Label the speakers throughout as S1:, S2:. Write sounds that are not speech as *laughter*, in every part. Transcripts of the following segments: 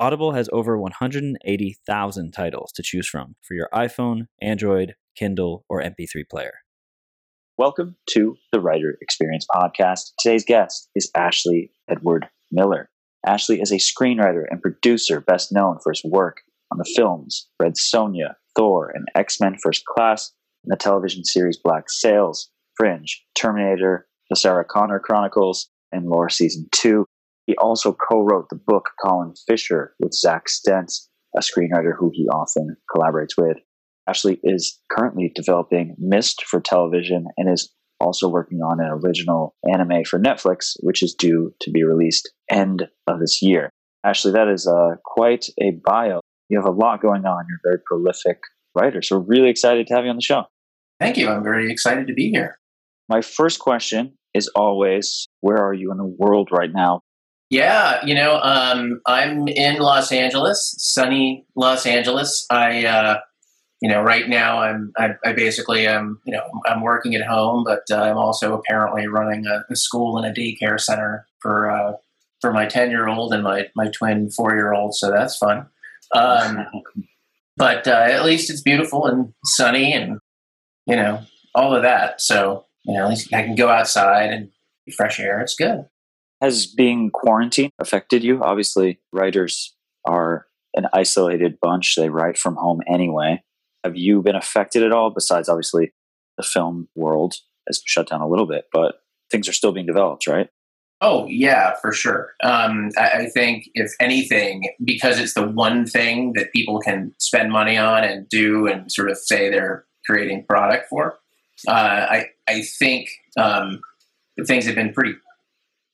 S1: Audible has over 180,000 titles to choose from for your iPhone, Android, Kindle, or MP3 player. Welcome to the Writer Experience Podcast. Today's guest is Ashley Edward Miller. Ashley is a screenwriter and producer best known for his work on the films Red Sonja, Thor, and X Men First Class, and the television series Black Sails, Fringe, Terminator, The Sarah Connor Chronicles, and Lore Season 2. He also co wrote the book Colin Fischer with Zack Stentz, a screenwriter who he often collaborates with. Ashley is currently developing Myst for television and is also working on an original anime for Netflix, which is due to be released end of this year. Ashley, that is uh, quite a bio. You have a lot going on. You're a very prolific writer. So we're really excited to have you on the show.
S2: Thank you. I'm very excited to be here.
S1: My first question is always where are you in the world right now?
S2: Yeah, you know, um, I'm in Los Angeles, sunny Los Angeles. I, uh, you know, right now I'm, I, I, basically am, you know, I'm working at home, but uh, I'm also apparently running a, a, school and a daycare center for uh, for my ten year old and my my twin four year old. So that's fun. Um, *laughs* but uh, at least it's beautiful and sunny, and you know, all of that. So you know, at least I can go outside and fresh air. It's good.
S1: Has being quarantined affected you? Obviously, writers are an isolated bunch. They write from home anyway. Have you been affected at all? Besides, obviously, the film world has shut down a little bit, but things are still being developed, right?
S2: Oh yeah, for sure. Um, I, I, think if anything, because it's the one thing that people can spend money on and do, and sort of say they're creating product for, uh, I I think um, things have been pretty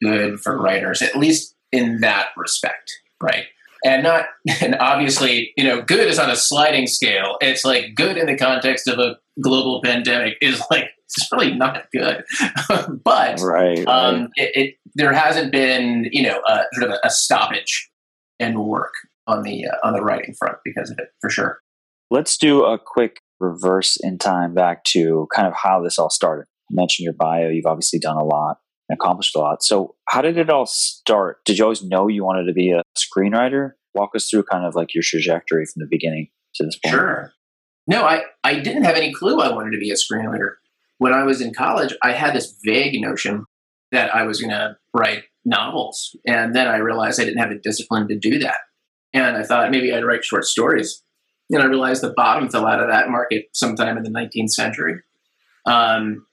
S2: good for writers, at least in that respect, right? And not, *laughs* and obviously, you know, good is on a sliding scale. It's like good in the context of a global pandemic is like it's really not good. *laughs* but
S1: right,
S2: um, It, it, there hasn't been, you know, a, sort of a, a stoppage in work on the uh, on the writing front because of it, for sure.
S1: Let's do a quick reverse in time back to kind of how this all started. I mentioned your bio. You've obviously done a lot accomplished a lot. So, how did it all start? Did you always know you wanted to be a screenwriter? Walk us through kind of like your trajectory from the beginning to this point.
S2: Sure. No, I, I didn't have any clue I wanted to be a screenwriter. When I was in college, I had this vague notion that I was going to write novels. And then I realized I didn't have the discipline to do that. And I thought maybe I'd write short stories. And I realized the bottom fell out of that market sometime in the 19th century. Um,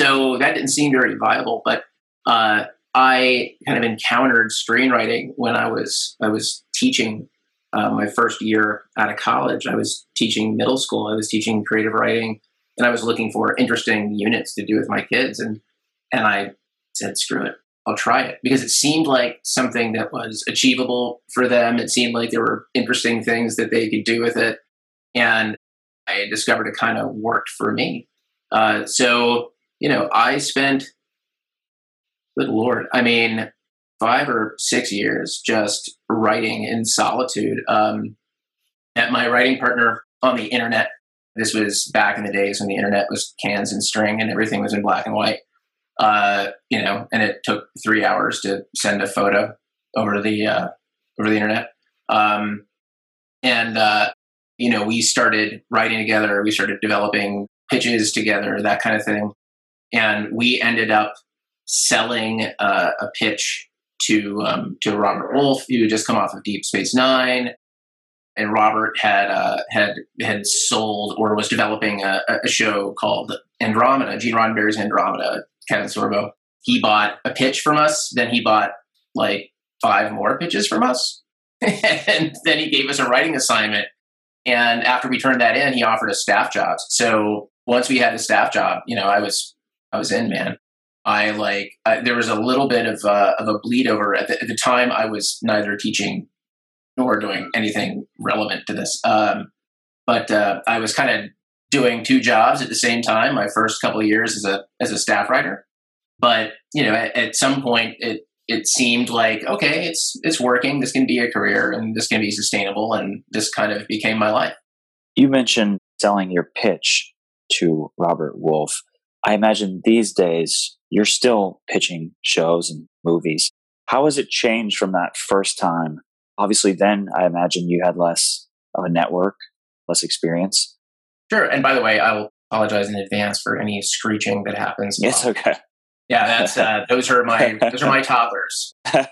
S2: so that didn't seem very viable. But uh, I kind of encountered screenwriting when I was I was teaching uh, my first year out of college. I was teaching middle school. I was teaching creative writing, and I was looking for interesting units to do with my kids. And and I said, "Screw it, I'll try it," because it seemed like something that was achievable for them. It seemed like there were interesting things that they could do with it, and I discovered it kind of worked for me. Uh, so you know, I spent, good Lord, I mean, five or six years just writing in solitude. Um, my writing partner on the internet. This was back in the days when the internet was cans and string and everything was in black and white. Uh, you know, and it took three hours to send a photo over the uh, over the internet. Um, and uh, you know, we started writing together. We started developing pitches together, that kind of thing and we ended up selling uh, a pitch to um, to Robert Wolfe, who had just come off of Deep Space Nine, and Robert had uh, had had sold or was developing a, a, show called Andromeda, Gene Roddenberry's Andromeda. Kevin Sorbo. He bought a pitch from us, then he bought like five more pitches from us, *laughs* and then he gave us a writing assignment. And after we turned that in, he offered us staff jobs. So once we had the staff job, you know, I was I was in, man. I like I, there was a little bit of uh, of a bleed over at the, at the time. I was neither teaching nor doing anything relevant to this. Um, but uh, I was kind of doing two jobs at the same time. My first couple of years as a as a staff writer, but you know, at, at some point, it it seemed like okay, it's it's working. This can be a career, and this can be sustainable, and this kind of became my life.
S1: You mentioned selling your pitch to Robert Wolfe. I imagine these days you're still pitching shows and movies. How has it changed from that first time? Obviously, then I imagine you had less of a network, less experience.
S2: Sure. And by the way, I will apologize in advance for any screeching that happens.
S1: Yes, okay.
S2: Yeah, that's uh, those are my *laughs* those are my toddlers, *laughs* and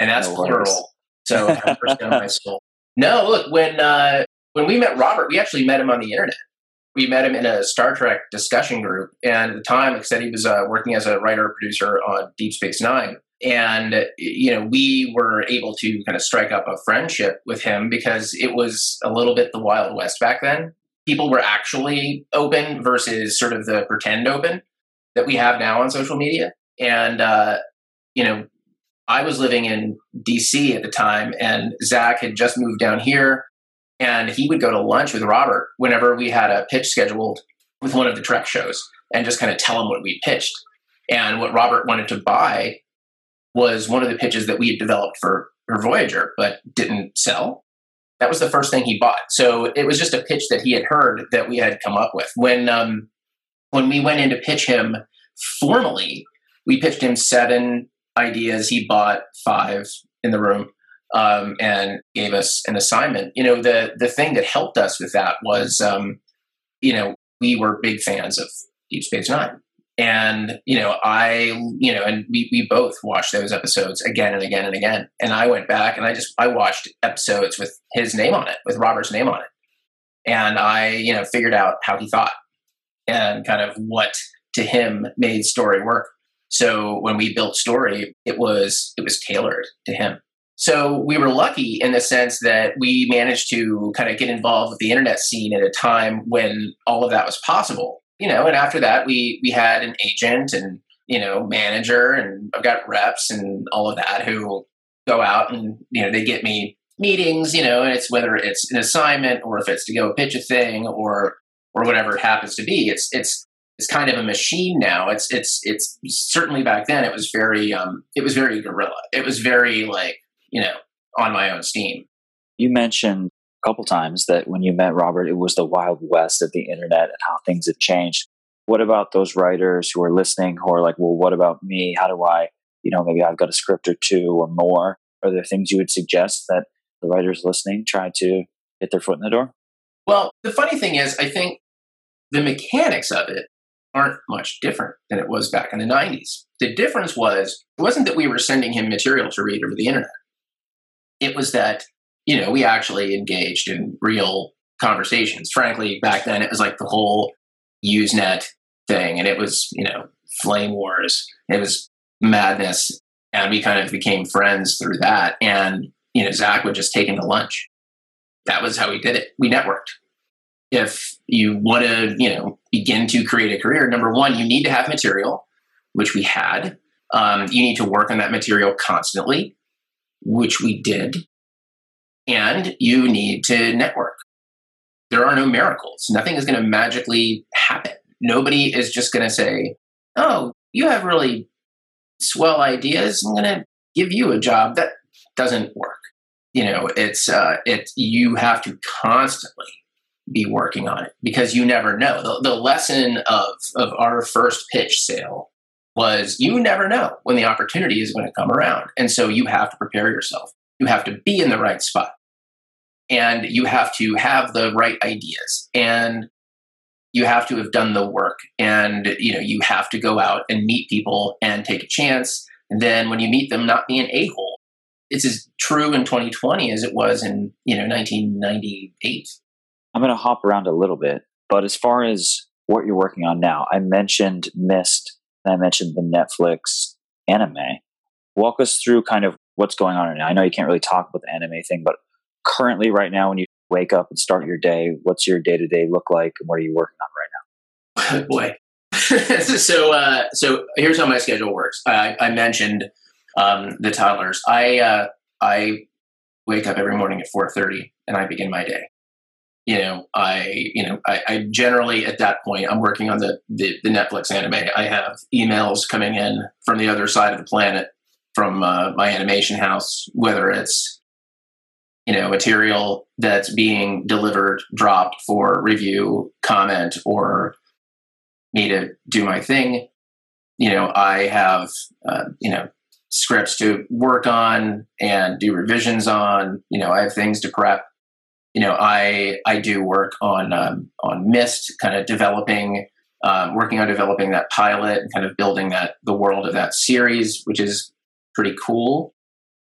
S2: that's no plural. So my soul. No, look when uh, when we met Robert, we actually met him on the internet. We met him in a Star Trek discussion group, and at the time, like I said, he was uh, working as a writer producer on Deep Space Nine. And you know, we were able to kind of strike up a friendship with him because it was a little bit the Wild West back then. People were actually open versus sort of the pretend open that we have now on social media. And, uh, you know, I was living in DC at the time, and Zack had just moved down here, and he would go to lunch with Robert whenever we had a pitch scheduled with one of the Trek shows and just kind of tell him what we pitched. And what Robert wanted to buy was one of the pitches that we had developed for, for Voyager, but didn't sell. That was the first thing he bought. So it was just a pitch that he had heard that we had come up with. When um, when we went in to pitch him formally, we pitched him seven ideas. He bought five in the room um, and gave us an assignment. You know, the the thing that helped us with that was, um, you know, we were big fans of Deep Space Nine. And, you know, I, you know, and we, we both watched those episodes again and again and again. And I went back and I just, I watched episodes with his name on it, with Robert's name on it. And I, you know, figured out how he thought and kind of what to him made story work. So when we built story, it was it was tailored to him. So we were lucky in the sense that we managed to kind of get involved with the internet scene at a time when all of that was possible. You know, and after that we we had an agent and you know manager and I've got reps and all of that who go out and you know they get me meetings. You know, and it's whether it's an assignment or if it's to go pitch a thing or or whatever it happens to be. It's it's it's kind of a machine now. It's it's it's certainly back then it was very um it was very guerrilla. It was very like, you know, on my own steam.
S1: You mentioned a couple times that when you met Robert it was the wild west of the internet and how things had changed. What about those writers who are listening who are like, well, what about me? How do I, you know, maybe I've got a script or two or more? Are there things you would suggest that the writers listening try to get their foot in the door?
S2: Well, the funny thing is, I think the mechanics of it aren't much different than it was back in the 90s. The difference was it wasn't that we were sending him material to read over the internet. It was that, you know, we actually engaged in real conversations. Frankly, back then it was like the whole Usenet thing and it was, you know, flame wars. It was madness. And we kind of became friends through that. And, you know, Zack would just take him to lunch. That was how we did it. We networked if you want to, you know, begin to create a career, number one, you need to have material, which we had. Um, you need to work on that material constantly, which we did. And you need to network. There are no miracles. Nothing is going to magically happen. Nobody is just going to say, oh, you have really swell ideas. I'm going to give you a job. That doesn't work. You know, it's, uh, it's, you have to constantly be working on it because you never know. The, the lesson of, of our first pitch sale was you never know when the opportunity is going to come around. And so you have to prepare yourself. You have to be in the right spot. And you have to have the right ideas. And you have to have done the work. And you know you have to go out and meet people and take a chance. And then when you meet them not be an a-hole. It's as true in 2020 as it was in you know 1998
S1: I'm going to hop around a little bit, but as far as what you're working on now, I mentioned Myst and I mentioned the Netflix anime. Walk us through kind of what's going on right now. I know you can't really talk about the anime thing, but currently, right now, when you wake up and start your day, what's your day to day look like, and what are you working on
S2: right now? *laughs* Boy, *laughs* so uh, so here's how my schedule works. I, I mentioned um, the toddlers. I uh, I wake up every morning at 4.30 and I begin my day. You know, I, you know, I, I generally at that point, I'm working on the, the, the, Netflix anime. I have emails coming in from the other side of the planet from uh, my animation house, whether it's, you know, material that's being delivered, dropped for review, comment, or me to do my thing. You know, I have, uh, you know, scripts to work on and do revisions on. You know, I have things to prep. You know, I I do work on um, on Myst, kind of developing, um, working on developing that pilot and kind of building that the world of that series, which is pretty cool.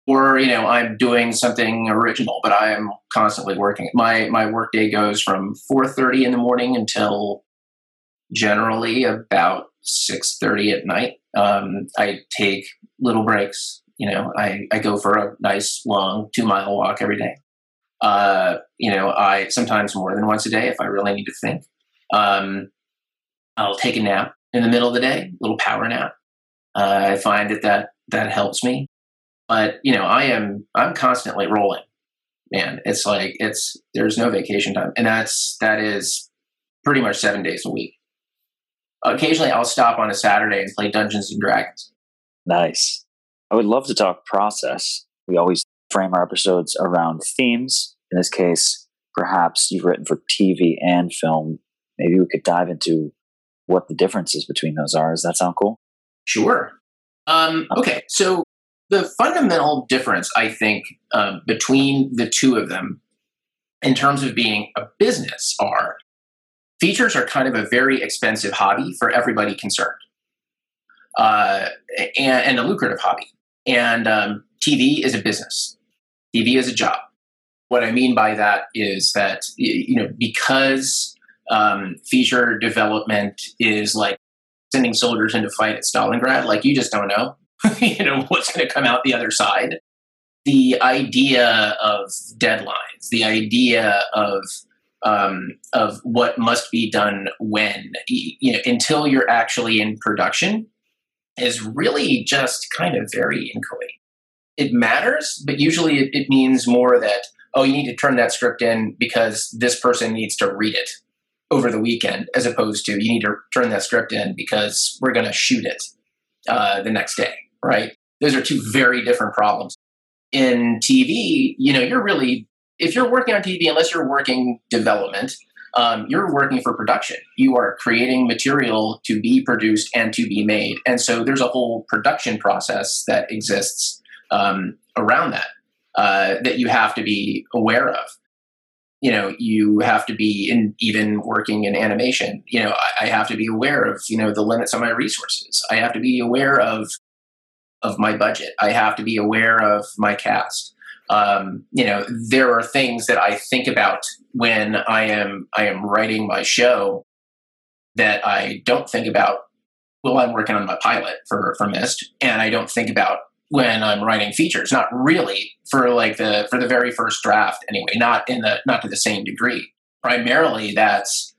S2: Or you know, I'm doing something original, but I am constantly working. My my workday goes from 4:30 in the morning until generally about 6.30 at night um, i take little breaks you know I, I go for a nice long two mile walk every day uh, you know i sometimes more than once a day if i really need to think um, i'll take a nap in the middle of the day little power nap uh, i find that that that helps me but you know i am i'm constantly rolling man it's like it's there's no vacation time and that's that is pretty much seven days a week occasionally I'll stop on a Saturday and play Dungeons and Dragons.
S1: Nice. I would love to talk process. We always frame our episodes around themes. In this case, perhaps you've written for TV and film. Maybe we could dive into what the differences between those are. Does that sound cool?
S2: Sure. Um, okay, so the fundamental difference, I think, um, between the two of them in terms of being a business are features are kind of a very expensive hobby for everybody concerned, uh, and, and, a lucrative hobby. And um, TV is a business. TV is a job. What I mean by that is that you know because um, feature development is like sending soldiers into fight at Stalingrad. Like you just don't know, *laughs* you know what's going to come out the other side. The idea of deadlines, the idea of um, of what must be done when, you know, until you're actually in production is really just kind of very inchoate. It matters, but usually it, it means more that, oh, you need to turn that script in because this person needs to read it over the weekend, as opposed to you need to turn that script in because we're going to shoot it uh, the next day, right? Those are two very different problems. In TV, you know, you're really if you're working on TV, unless you're working development, um, you're working for production. You are creating material to be produced and to be made. And so there's a whole production process that exists um, around that uh, that you have to be aware of. You know, you have to be in even working in animation. You know, I, I have to be aware of you know the limits on my resources. I have to be aware of of my budget. I have to be aware of my cast um, you know there are things that i think about when i am i am writing my show that i don't think about while i'm working on my pilot for for Myst and i don't think about when i'm writing features not really for like the for the very first draft anyway not in the not to the same degree primarily that's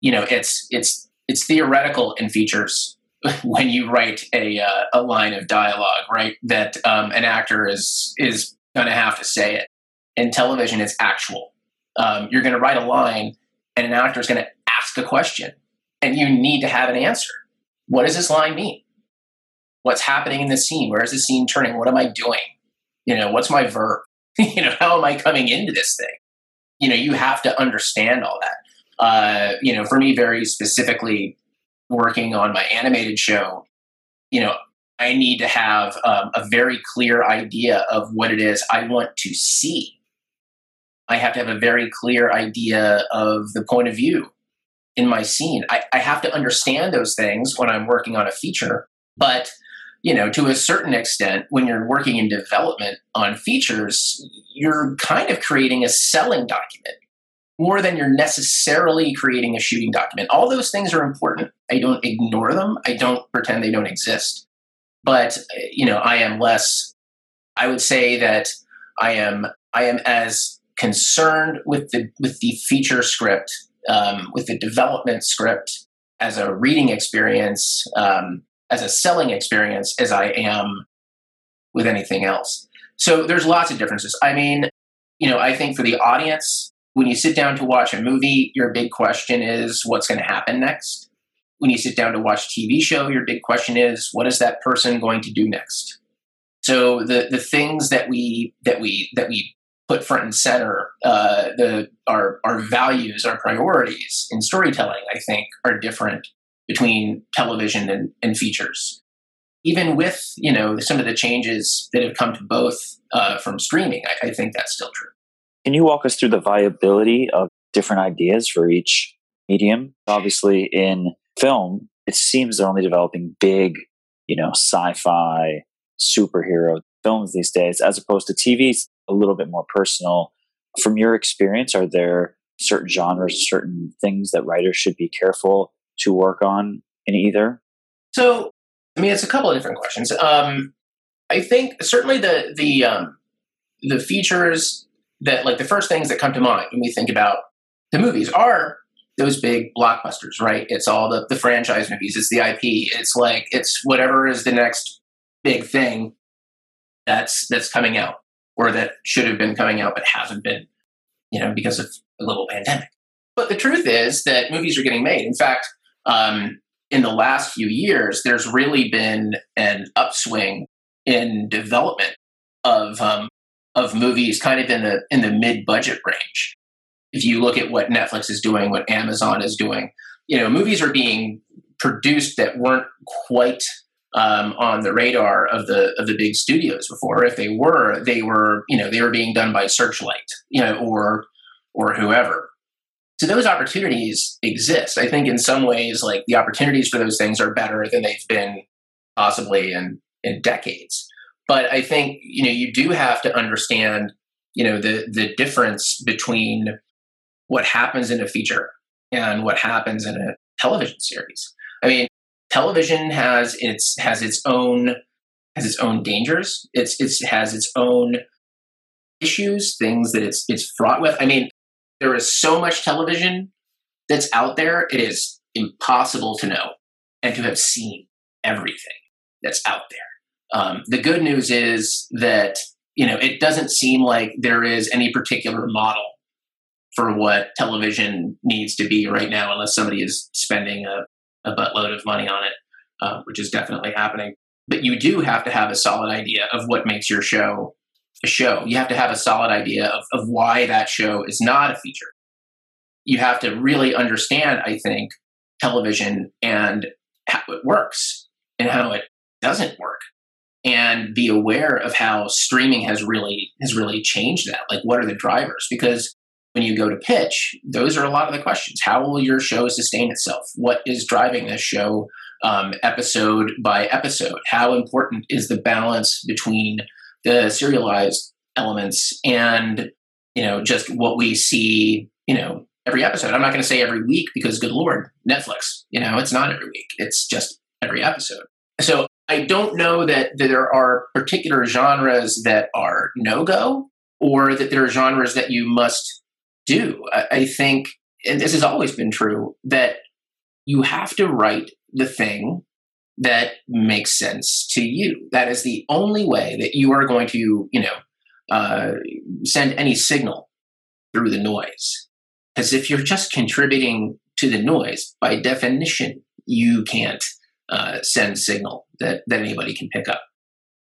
S2: you know it's it's it's theoretical in features *laughs* when you write a uh, a line of dialogue, right? That um, an actor is is going to have to say it. In television, it's actual. Um, you're going to write a line, and an actor is going to ask a question, and you need to have an answer. What does this line mean? What's happening in the scene? Where is the scene turning? What am I doing? You know, what's my verb? *laughs* you know, how am I coming into this thing? You know, you have to understand all that. Uh, you know, for me, very specifically, working on my animated show, you know, I need to have um, a very clear idea of what it is I want to see. I have to have a very clear idea of the point of view in my scene. I, I have to understand those things when I'm working on a feature. But, you know, to a certain extent, when you're working in development on features, you're kind of creating a selling document more than you're necessarily creating a shooting document. All those things are important. I don't ignore them. I don't pretend they don't exist but you know i am less i would say that i am i am as concerned with the with the feature script um, with the development script as a reading experience um, as a selling experience as i am with anything else So there's lots of differences. I mean, you know, I think for the audience, when you sit down to watch a movie, your big question is what's going to happen next. When you sit down to watch a TV show, your big question is what is that person going to do next? So the the things that we that we that we put front and center, uh, the our our values, our priorities in storytelling, I think, are different between television and, and features. Even with you know some of the changes that have come to both uh, from streaming, I, I think that's still true.
S1: Can you walk us through the viability of different ideas for each medium? Obviously, in film, it seems they're only developing big, you know, sci-fi superhero films these days, as opposed to TV's a little bit more personal. From your experience, are there certain genres, certain things that writers should be careful to work on in either?
S2: So, I mean, it's a couple of different questions. Um, I think certainly the the um, the features that like the first things that come to mind when we think about the movies are those big blockbusters, right? It's all the, the franchise movies, it's the IP, it's like it's whatever is the next big thing that's that's coming out or that should have been coming out but hasn't been, you know, because of the global pandemic. But the truth is that movies are getting made. In fact, um, in the last few years, there's really been an upswing in development of um, of movies, kind of in the in the mid budget range. If you look at what Netflix is doing, what Amazon is doing, you know, movies are being produced that weren't quite um, on the radar of the of the big studios before. If they were, they were you know they were being done by Searchlight, you know, or or whoever. So those opportunities exist. I think in some ways, like the opportunities for those things are better than they've been possibly in in decades. But I think you know you do have to understand you know the the difference between what happens in a feature and what happens in a television series. I mean, television has its has its own has its own dangers. It's it's has its own issues, things that it's it's fraught with. I mean, there is so much television that's out there. It is impossible to know and to have seen everything that's out there. Um, the good news is that you know it doesn't seem like there is any particular model for what television needs to be right now, unless somebody is spending a a buttload of money on it, uh, which is definitely happening. But you do have to have a solid idea of what makes your show a show. You have to have a solid idea of, of why that show is not a feature. You have to really understand, I think, television and how it works and how it doesn't work and be aware of how streaming has really has really changed that like what are the drivers because when you go to pitch, those are a lot of the questions. How will your show sustain itself? What is driving this show um, episode by episode? How important is the balance between the serialized elements and you know just what we see you know every episode. I'm not going to say every week because good lord netflix you know it's not every week. It's just every episode. So i don't know that, there are particular genres that are no-go or that there are genres that you must do. I think, and this has always been true, that you have to write the thing that makes sense to you. That is the only way that you are going to, you know, uh, send any signal through the noise. Because if you're just contributing to the noise, by definition, you can't uh, send signal that, that anybody can pick up.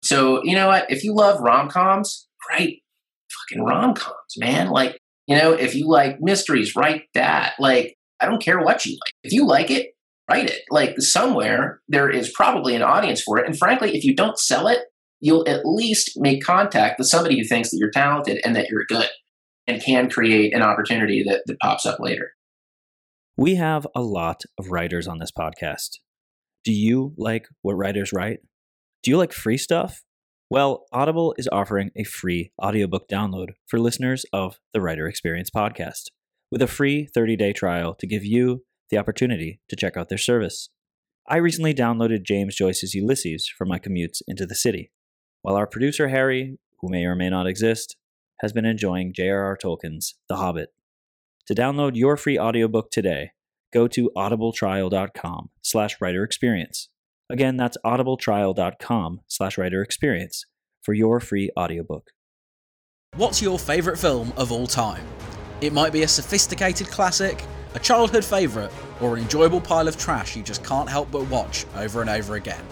S2: So, you know what? If you love rom coms, great. Fucking rom coms, man. Like, you know, if you like mysteries, write that. Like, I don't care what you like. If you like it, write it. Like, somewhere there is probably an audience for it. And frankly, if you don't sell it, you'll at least make contact with somebody who thinks that you're talented and that you're good and can create an opportunity that, that pops up later.
S3: We have a lot of writers on this podcast. Do you like what writers write? Do you like free stuff? Well, Audible is offering a free audiobook download for listeners of the Writer Experience podcast with a free 30 day trial to give you the opportunity to check out their service. I recently downloaded James Joyce's Ulysses for my commutes into the city, while our producer Harry, who may or may not exist, has been enjoying J.R.R. Tolkien's The Hobbit. To download your free audiobook today, go to audibletrial.com slash writer experience Again, that's audibletrial.com slash writer experience for your free audiobook.
S4: What's your favourite film of all time? It might be a sophisticated classic, a childhood favourite, or an enjoyable pile of trash you just can't help but watch over and over again.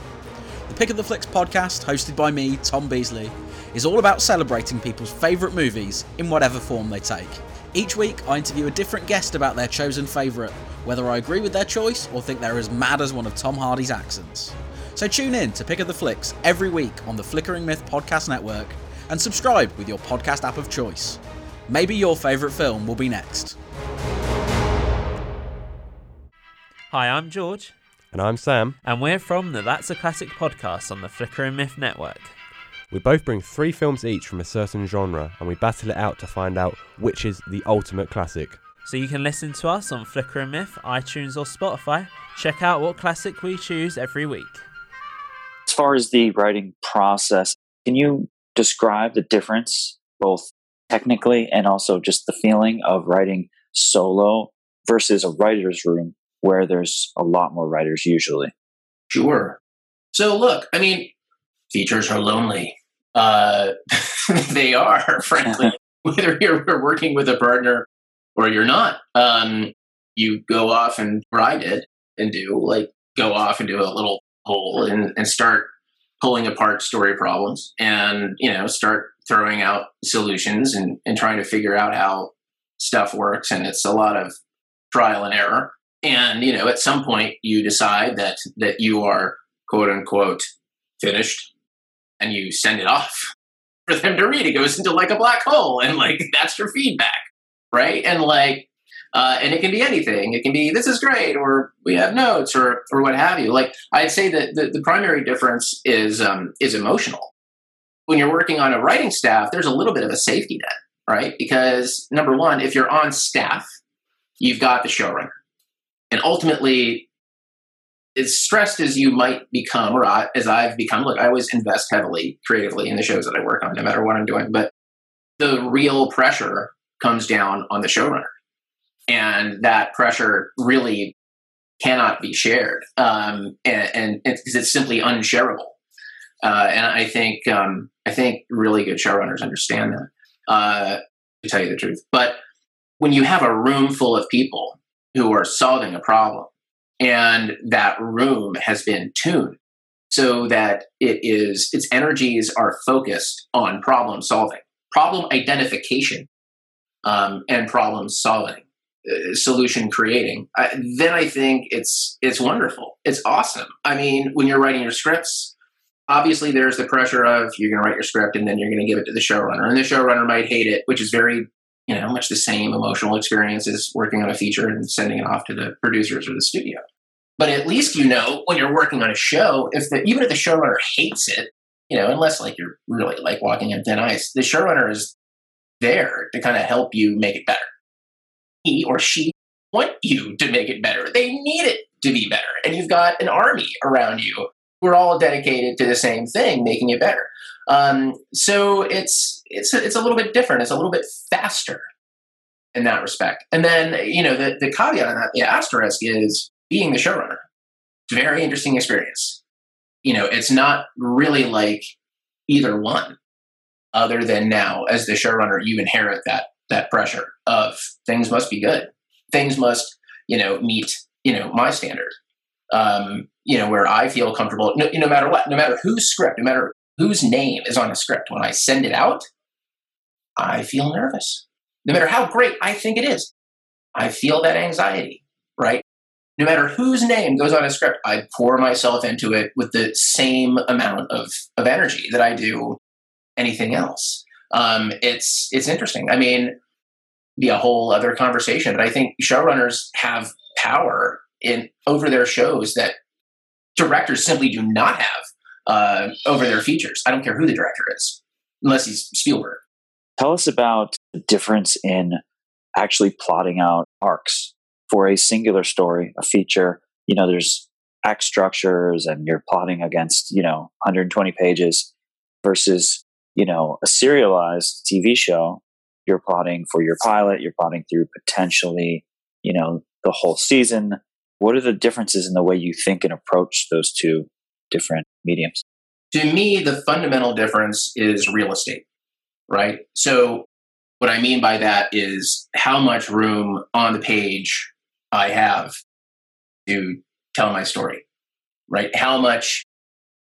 S4: The Pick of the Flicks podcast, hosted by me, Tom Beasley, is all about celebrating people's favourite movies in whatever form they take. Each week, I interview a different guest about their chosen favourite, whether I agree with their choice or think they're as mad as one of Tom Hardy's accents. So tune in to Pick of the Flicks every week on the Flickering Myth Podcast Network and subscribe with your podcast app of choice. Maybe your favourite film will be next.
S5: Hi, I'm George.
S6: And I'm Sam.
S5: And we're from the That's a Classic podcast on the Flickering Myth Network.
S6: We both bring three films each from a certain genre and we battle it out to find out which is the ultimate classic.
S5: So you can listen to us on Flickering Myth, iTunes, or Spotify. Check out what classic we choose every week.
S1: As far as the writing process, can you describe the difference, both technically and also just the feeling of writing solo versus a writer's room where there's a lot more writers usually?
S2: Sure. So, look, I mean, features are lonely. Uh, *laughs* they are, *laughs* frankly, *laughs* whether you're working with a partner or you're not. Um, you go off and write it and do like go off and do a little hole and, and start pulling apart story problems and you know start throwing out solutions and, and trying to figure out how stuff works and it's a lot of trial and error and you know at some point you decide that that you are quote unquote finished and you send it off *laughs* for them to read it goes into like a black hole and like that's your feedback right and like uh, and it can be anything. It can be this is great, or we have notes, or or what have you. Like I'd say that the, the primary difference is um, is emotional. When you're working on a writing staff, there's a little bit of a safety net, right? Because number one, if you're on staff, you've got the showrunner, and ultimately, as stressed as you might become, or as I've become, look, I always invest heavily creatively in the shows that I work on, no matter what I'm doing. But the real pressure comes down on the showrunner and that pressure really cannot be shared, um, and, it's, it's, simply unshareable. Uh, and I think um, I think really good showrunners understand that. Uh, to tell you the truth, but when you have a room full of people who are solving a problem, and that room has been tuned so that it is its energies are focused on problem solving, problem identification, um, and problem solving uh, solution creating, then I think it's it's wonderful. It's awesome. I mean, when you're writing your scripts, obviously there's the pressure of you're going to write your script and then you're going to give it to the showrunner, and the showrunner might hate it, which is very you know much the same emotional experience as working on a feature and sending it off to the producers or the studio. But at least you know when you're working on a show, if the even if the showrunner hates it, you know, unless like you're really like walking on thin ice, the showrunner is there to kind of help you make it better he or she want you to make it better. They need it to be better. And you've got an army around you. We're all dedicated to the same thing, making it better. Um, so it's it's it's a little bit different. It's a little bit faster in that respect. And then you know the the caveat on that, the asterisk is being the showrunner. It's a very interesting experience. You know, it's not really like either one, other than now as the showrunner, you inherit that that pressure of things must be good. Things must, you know, meet, you know, my standard. Um, you know, where I feel comfortable, no, no matter what, no matter whose script, no matter whose name is on a script, when I send it out, I feel nervous. No matter how great I think it is, I feel that anxiety, right? No matter whose name goes on a script, I pour myself into it with the same amount of, of energy that I do anything else. Um, it's it's interesting. I mean, be a whole other conversation. But I think showrunners have power in over their shows that directors simply do not have uh, over their features. I don't care who the director is, unless he's Spielberg.
S1: Tell us about the difference in actually plotting out arcs for a singular story, a feature. You know, there's act structures and you're plotting against, you know, 120 pages versus, you know, a serialized TV show you're plotting for your pilot, you're plotting through potentially, you know, the whole season. What are the differences in the way you think and approach those two different mediums?
S2: To me, the fundamental difference is real estate, right? So, what I mean by that is how much room on the page I have to tell my story, right? How much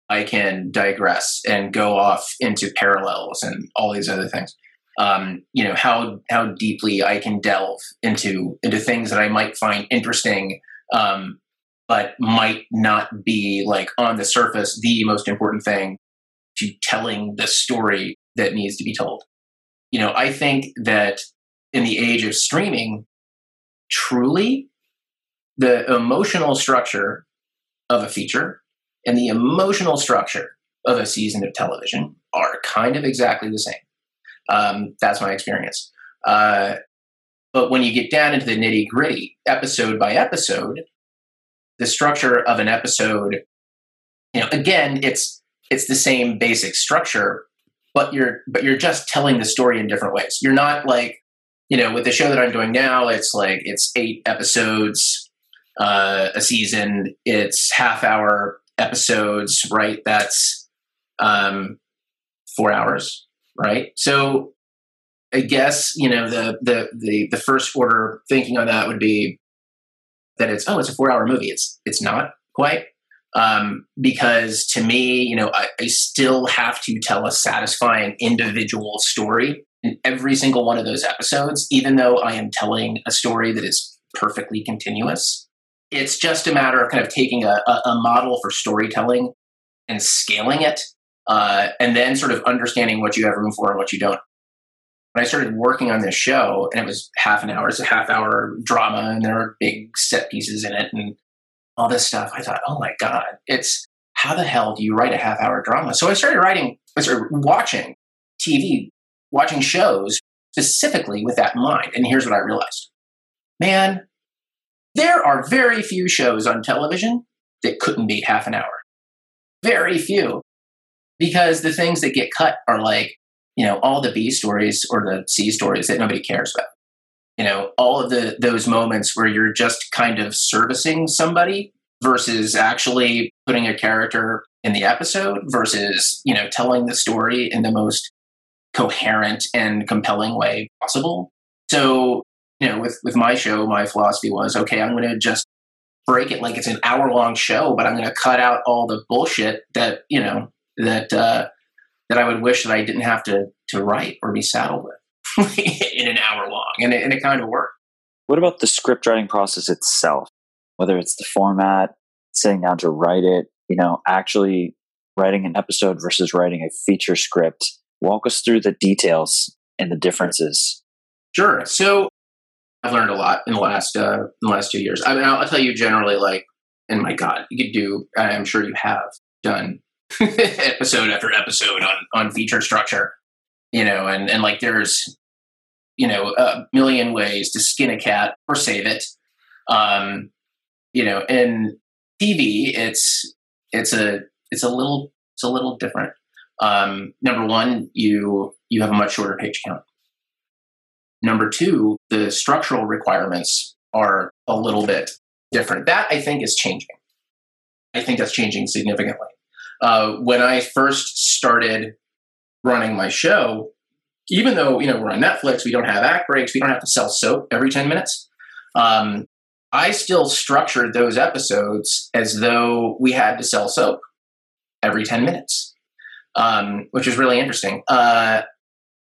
S2: I can digress and go off into parallels and all these other things. Um, you know how how deeply I can delve into into things that I might find interesting, um, but might not be like on the surface the most important thing to telling the story that needs to be told. You know, I think that in the age of streaming, truly, the emotional structure of a feature and the emotional structure of a season of television are kind of exactly the same. Um, that's my experience. Uh, but when you get down into the nitty gritty, episode by episode, the structure of an episode, you know, again, it's it's the same basic structure, but you're but you're just telling the story in different ways. You're not like, you know, with the show that I'm doing now, it's like it's eight episodes uh, a season. It's half hour episodes, right? That's um, four hours, right? So I guess you know the the the the first order thinking on that would be that it's oh it's a four hour movie. It's it's not quite um, because to me you know I, I still have to tell a satisfying individual story in every single one of those episodes, even though I am telling a story that is perfectly continuous it's just a matter of kind of taking a, a, a model for storytelling and scaling it, uh, and then sort of understanding what you have room for and what you don't. When I started working on this show, and it was half an hour, it's a half hour drama, and there are big set pieces in it and all this stuff, I thought, oh my God, it's how the hell do you write a half hour drama? So I started writing, I started watching TV, watching shows specifically with that in mind. And here's what I realized man, there are very few shows on television that couldn't be half an hour. Very few. Because the things that get cut are like, you know, all the B stories or the C stories that nobody cares about. You know, all of the those moments where you're just kind of servicing somebody versus actually putting a character in the episode versus, you know, telling the story in the most coherent and compelling way possible. So you know, with with my show, my philosophy was okay. I'm going to just break it like it's an hour long show, but I'm going to cut out all the bullshit that you know that uh, that I would wish that I didn't have to to write or be saddled with *laughs* in an hour long, and it, and it kind of worked.
S1: What about the script writing process itself? Whether it's the format, sitting down to write it, you know, actually writing an episode versus writing a feature script. Walk us through the details and the differences.
S2: Sure. So I've learned a lot in the last uh, in the last two years. I mean, I'll, I'll tell you generally, like, and my God, you could do. I'm sure you have done *laughs* episode after episode on on feature structure, you know, and and like there's you know a million ways to skin a cat or save it. Um, you know, in TV, it's it's a it's a little it's a little different. Um, number one, you you have a much shorter page count. Number two, the structural requirements are a little bit different. That I think is changing. I think that's changing significantly. Uh, when I first started running my show, even though you know we're on Netflix, we don't have act breaks, we don't have to sell soap every ten minutes. Um, I still structured those episodes as though we had to sell soap every ten minutes, um, which is really interesting. Uh,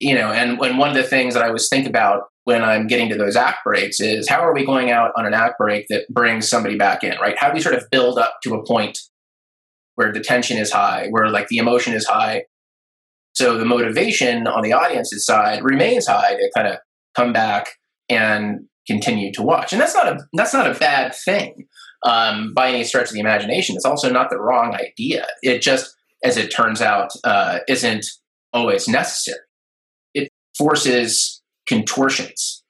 S2: you know, and when one of the things that I always think about when I'm getting to those act breaks is how are we going out on an act break that brings somebody back in, right? How do we sort of build up to a point where the tension is high, where like the emotion is high? So the motivation on the audience's side remains high to kind of come back and continue to watch. And that's not a that's not a bad thing um, by any stretch of the imagination. It's also not the wrong idea. It just, as it turns out, uh, isn't always necessary It forces contortions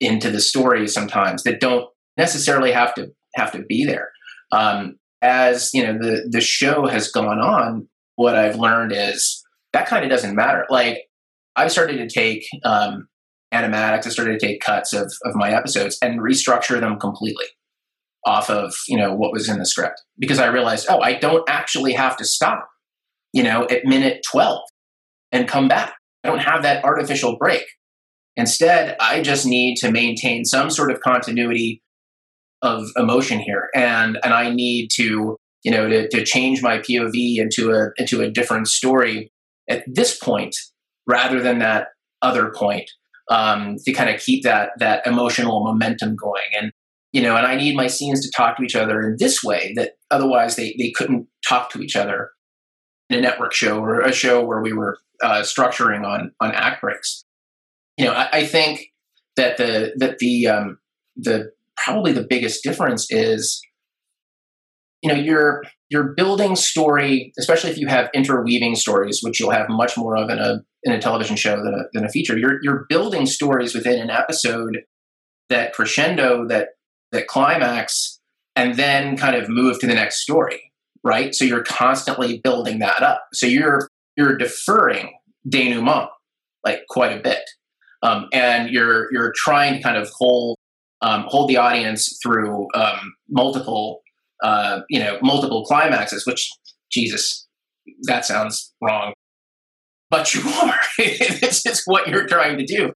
S2: into the story sometimes that don't necessarily have to have to be there. Um, as you know, the the show has gone on, what I've learned is that kind of doesn't matter. Like I've started to take um, animatics, I started to take cuts of of my episodes and restructure them completely off of you know what was in the script because I realized, oh, I don't actually have to stop you know, at minute 12 and come back. I don't have that artificial break. Instead, I just need to maintain some sort of continuity of emotion here. And, and I need to, you know, to, to change my POV into a, into a different story at this point rather than that other point um, to kind of keep that, that emotional momentum going. And, you know, and I need my scenes to talk to each other in this way that otherwise they, they couldn't talk to each other in a network show or a show where we were uh, structuring on on act breaks. You know, I, I think that the that the um, the probably the biggest difference is you know you're you're building story especially if you have interweaving stories which you'll have much more of in a in a television show than a, than a feature. You're you're building stories within an episode that crescendo that that climax and then kind of move to the next story right? So you're constantly building that up. So you're you're deferring denouement like quite a bit. Um, and you're you're trying to kind of hold um, hold the audience through um, multiple uh, you know multiple climaxes which jesus that sounds wrong. But you *laughs* are. This is what you're trying to do.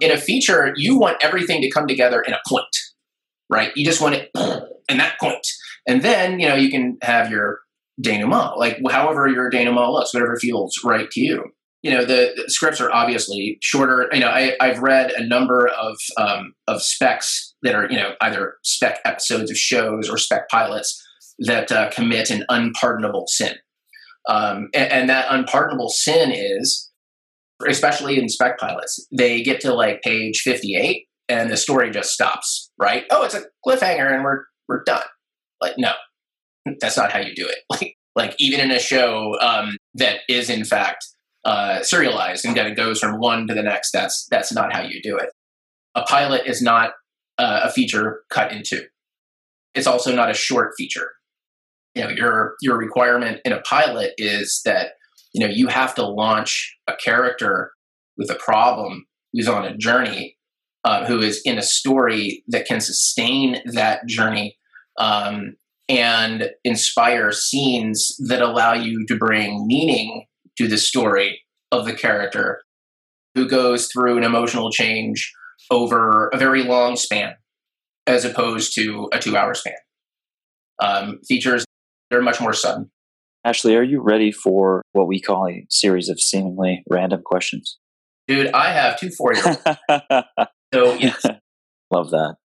S2: In a feature you want everything to come together in a point right? You just want it *clears throat* in that point. And then you know you can have your denouement, like however your denouement looks, whatever feels right to you. You know, the, the scripts are obviously shorter. You know, I, i've read a number of um, of specs that are you know either spec episodes of shows or spec pilots that uh, commit an unpardonable sin, um, and, and that unpardonable sin is, especially in spec pilots, they get to like page fifty eight and the story just stops. Right? Oh, it's a cliffhanger, and we're we're done. Like, no, that's not how you do it. Like, *laughs* like even in a show um, that is in fact uh, serialized and kind of goes from one to the next, that's that's not how you do it. A pilot is not uh, a feature cut in two. It's also not a short feature. You know, your your requirement in a pilot is that you know you have to launch a character with a problem who's on a journey, uh, who is in a story that can sustain that journey um, and inspire scenes that allow you to bring meaning to the story of the character who goes through an emotional change over a very long span as opposed to a two hour span. Um, features, they're much more sudden.
S1: Ashley, are you ready for what we call a series of seemingly random questions?
S2: Dude, I have two for you. *laughs* so, yes. *laughs*
S1: Love that.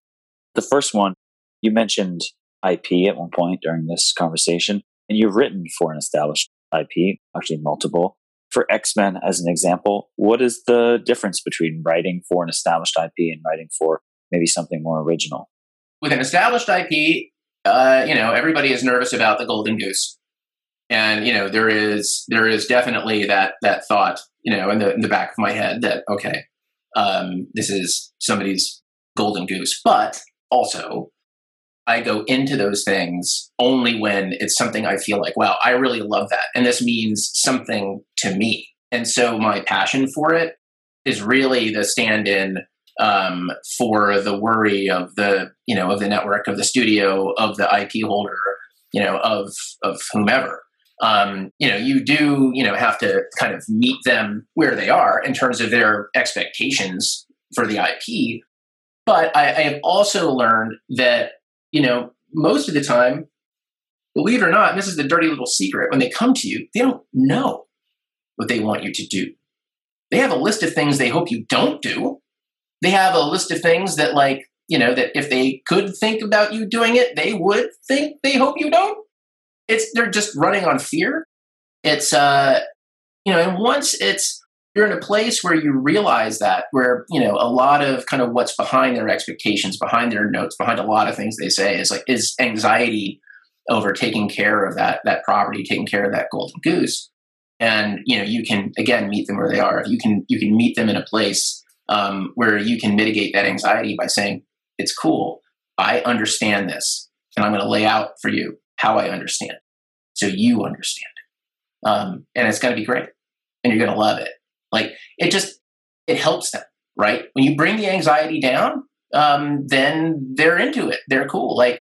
S1: The first one, you mentioned IP at one point during this conversation, and you've written for an established IP, actually multiple. For X Men, as an example, what is the difference between writing for an established IP and writing for maybe something more original?
S2: With an established IP, uh, you know, everybody is nervous about the golden goose, and you know there is there is definitely that that thought, you know, in the in the back of my head that okay, um, this is somebody's golden goose, but also I go into those things only when it's something I feel like, wow, I really love that. And this means something to me. And so my passion for it is really the stand in um, for the worry of the, you know, of the network, of the studio, of the IP holder, you know, of, of whomever. Um, you know, you do, you know, have to kind of meet them where they are in terms of their expectations for the IP. But I, I have also learned that you know, most of the time, believe it or not, this is the dirty little secret, when they come to you, they don't know what they want you to do. They have a list of things they hope you don't do. They have a list of things that, like, you know, that if they could think about you doing it, they would think they hope you don't. It's they're just running on fear. It's uh you know, and once it's you're in a place where you realize that where you know a lot of kind of what's behind their expectations behind their notes behind a lot of things they say is like is anxiety over taking care of that that property taking care of that golden goose. And you know you can again meet them where they are. You can you can meet them in a place um, where you can mitigate that anxiety by saying it's cool. I understand this and i'm going to lay out for you how i understand so you understand um, and it's going to be great and you're going to love it like it just it helps them, right? When you bring the anxiety down, um, then they're into it. They're cool. Like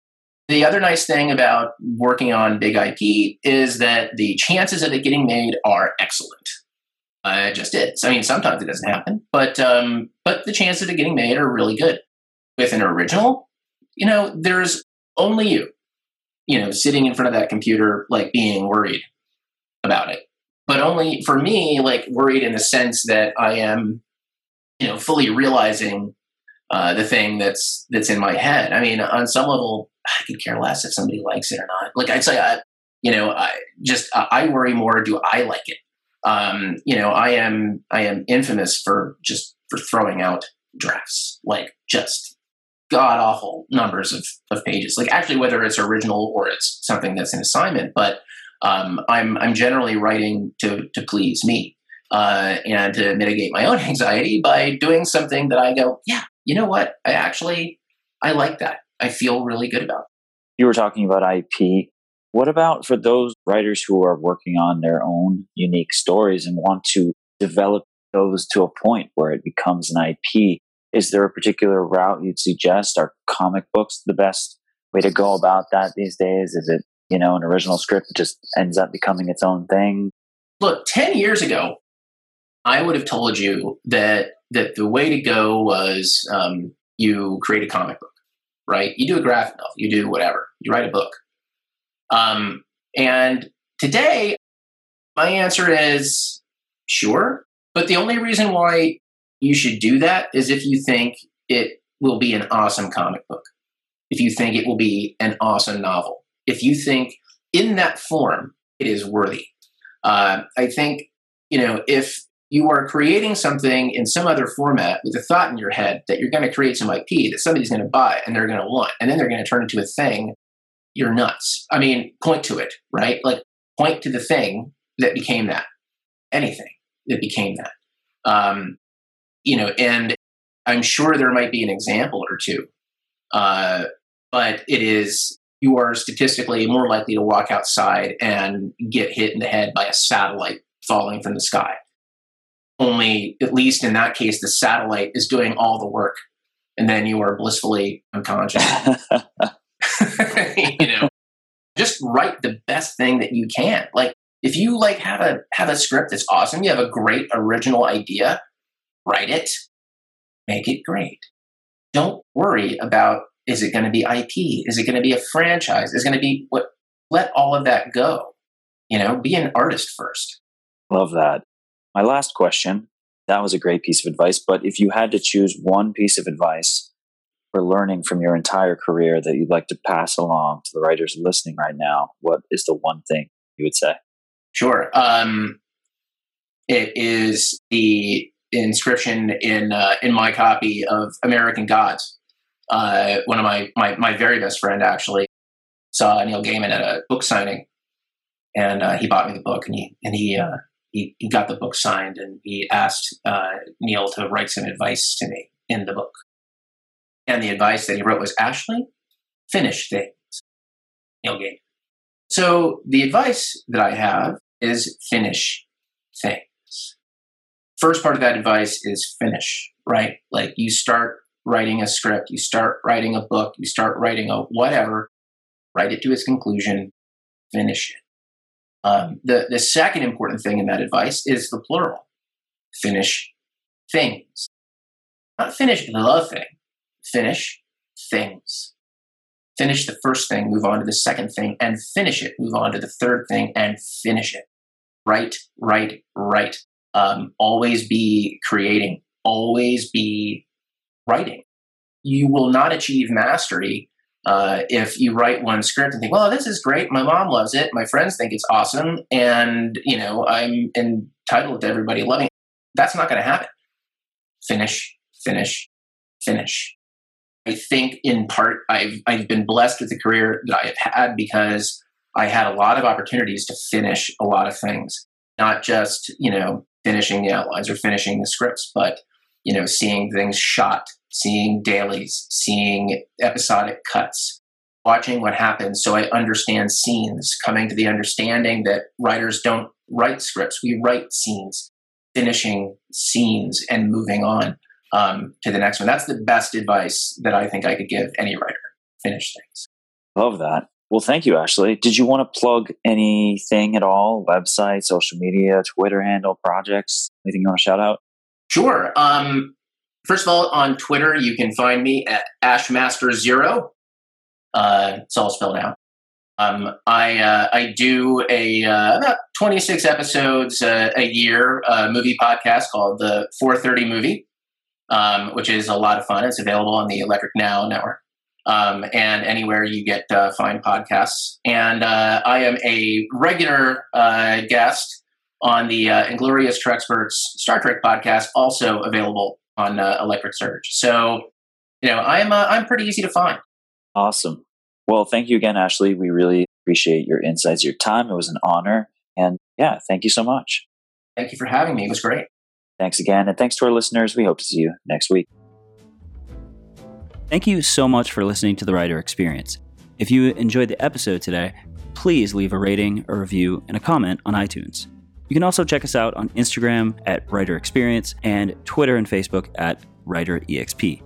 S2: The other nice thing about working on big IP is that the chances of it getting made are excellent. Uh, it just is. I mean, sometimes it doesn't happen, but um, but the chances of it getting made are really good. With an original, you know, there's only you, you know, sitting in front of that computer, like being worried about it. But only for me, like worried in the sense that I am, you know, fully realizing uh, the thing that's that's in my head. I mean, on some level, I could care less if somebody likes it or not. Like I'd say, I, you know, I just I worry more. Do I like it? Um, you know, I am I am infamous for just for throwing out drafts, like just god awful numbers of, of pages. Like actually, whether it's original or it's something that's an assignment, but um, I'm I'm generally writing to to please me uh, and to mitigate my own *laughs* anxiety by doing something that I go, yeah, you know what, I actually I like that. I feel really good about. It.
S1: You were talking about IP. What about for those writers who are working on their own unique stories and want to develop those to a point where it becomes an IP? Is there a particular route you'd suggest? Are comic books the best way to go about that these days? Is it, you know, an original script just ends up becoming its own thing?
S2: Look, 10 years ago, I would have told you that that the way to go was um, you create a comic book, right? You do a graphic novel, you do whatever, you write a book. Um, and today, my answer is sure. But the only reason why you should do that is if you think it will be an awesome comic book, if you think it will be an awesome novel, if you think in that form it is worthy. Uh, I think, you know, if you are creating something in some other format with a thought in your head that you're going to create some IP that somebody's going to buy and they're going to want, and then they're going to turn into a thing you're nuts. I mean, point to it, right? Like, point to the thing that became that, anything that became that. Um, you know, and I'm sure there might be an example or two, uh, but it is you are statistically more likely to walk outside and get hit in the head by a satellite falling from the sky. Only, at least in that case, the satellite is doing all the work, and then you are blissfully unconscious. *laughs* *laughs* you know, just write the best thing that you can. Like if you like have a have a script that's awesome, you have a great original idea, write it, make it great. Don't worry about is it going to be IP? Is it going to be a franchise? Is it going to be what? Let all of that go. You know, be an artist first.
S1: Love that. My last question. That was a great piece of advice. But if you had to choose one piece of advice for learning from your entire career that you'd like to pass along to the writers listening right now, what is the one thing you would say?
S2: Sure. Um, it is the inscription in uh, in my copy of American Gods. Uh, one of my, my my very best friend actually saw Neil Gaiman at a book signing, and uh, he bought me the book, and he and he, uh, he he got the book signed, and he asked uh, Neil to write some advice to me in the book. And the advice that he wrote was Ashley, finish things. Neil Gaiman. So the advice that I have is finish things. First part of that advice is finish, right? Like you start writing a script, you start writing a book, you start writing a whatever, write it to its conclusion, finish it. Um, the, the second important thing in that advice is the plural finish things. Not finish the thing, finish things. Finish the first thing, move on to the second thing, and finish it. Move on to the third thing and finish it. Write, write, write. Um, always be creating, always be writing. You will not achieve mastery uh, if you write one script and think, well, this is great. My mom loves it. My friends think it's awesome. And, you know, I'm entitled to everybody loving it. That's not going to happen. Finish, finish, finish. I think in part I've I've been blessed with the career that I have had because I had a lot of opportunities to finish a lot of things, not just you know finishing the outlines or finishing the scripts, but you know seeing things shot, seeing dailies, seeing episodic cuts, watching what happens so I understand scenes, coming to the understanding that writers don't write scripts, we write scenes, finishing scenes and moving on um, to the next one. That's the best advice that I think I could give any writer. Finish things.
S1: Love that. Well, thank you, Ashley. Did you want to plug anything at all? Website, social media, Twitter handle, projects? Anything you want to shout out?
S2: Sure. Um, first of all, on Twitter, you can find me at Ashmaster0. Uh, it's all spelled out. Um, I uh, I do a uh, about 26 episodes uh, a year uh, movie podcast called the 430 Movie, um, which is a lot of fun. It's available on the Electric Now network um, and anywhere you get uh, fine podcasts. And I am a regular guest on the uh, Inglorious Treksperts Star Trek podcast, also available on uh, Electric Surge. So, you know, I'm uh, I'm pretty easy to find.
S1: Awesome. Well, thank you again, Ashley. We really appreciate your insights, your time. It was an honor. And yeah, thank you so much.
S2: Thank you for having me. It was great.
S1: Thanks again. And thanks to our listeners. We hope to see you next week.
S3: Thank you so much for listening to the Writer Experience. If you enjoyed the episode today, please leave a rating, a review, and a comment on iTunes. You can also check us out on Instagram at Writer Experience and Twitter and Facebook at Writer EXP.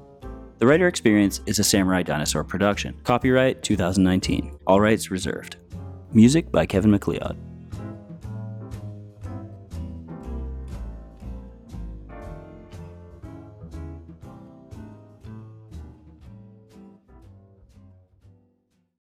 S3: The Writer Experience is a Samurai Dinosaur production. Copyright 2019. All rights reserved. Music by Kevin MacLeod.